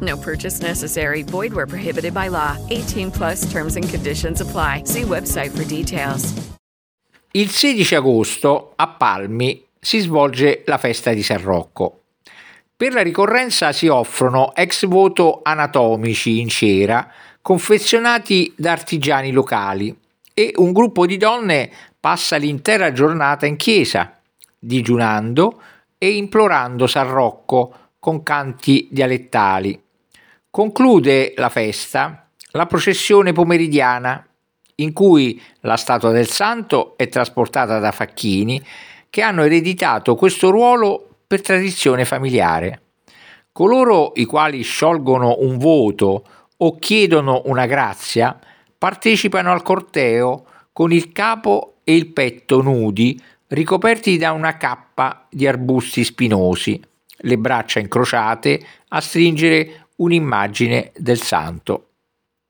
No purchase necessary. Void where prohibited by law. 18 plus terms and conditions apply. See website for details. Il 16 agosto a Palmi si svolge la festa di San Rocco. Per la ricorrenza si offrono ex voto anatomici in cera confezionati da artigiani locali e un gruppo di donne passa l'intera giornata in chiesa, digiunando e implorando San Rocco con canti dialettali. Conclude la festa la processione pomeridiana in cui la statua del santo è trasportata da facchini che hanno ereditato questo ruolo per tradizione familiare. Coloro i quali sciolgono un voto o chiedono una grazia partecipano al corteo con il capo e il petto nudi ricoperti da una cappa di arbusti spinosi, le braccia incrociate a stringere un'immagine del santo.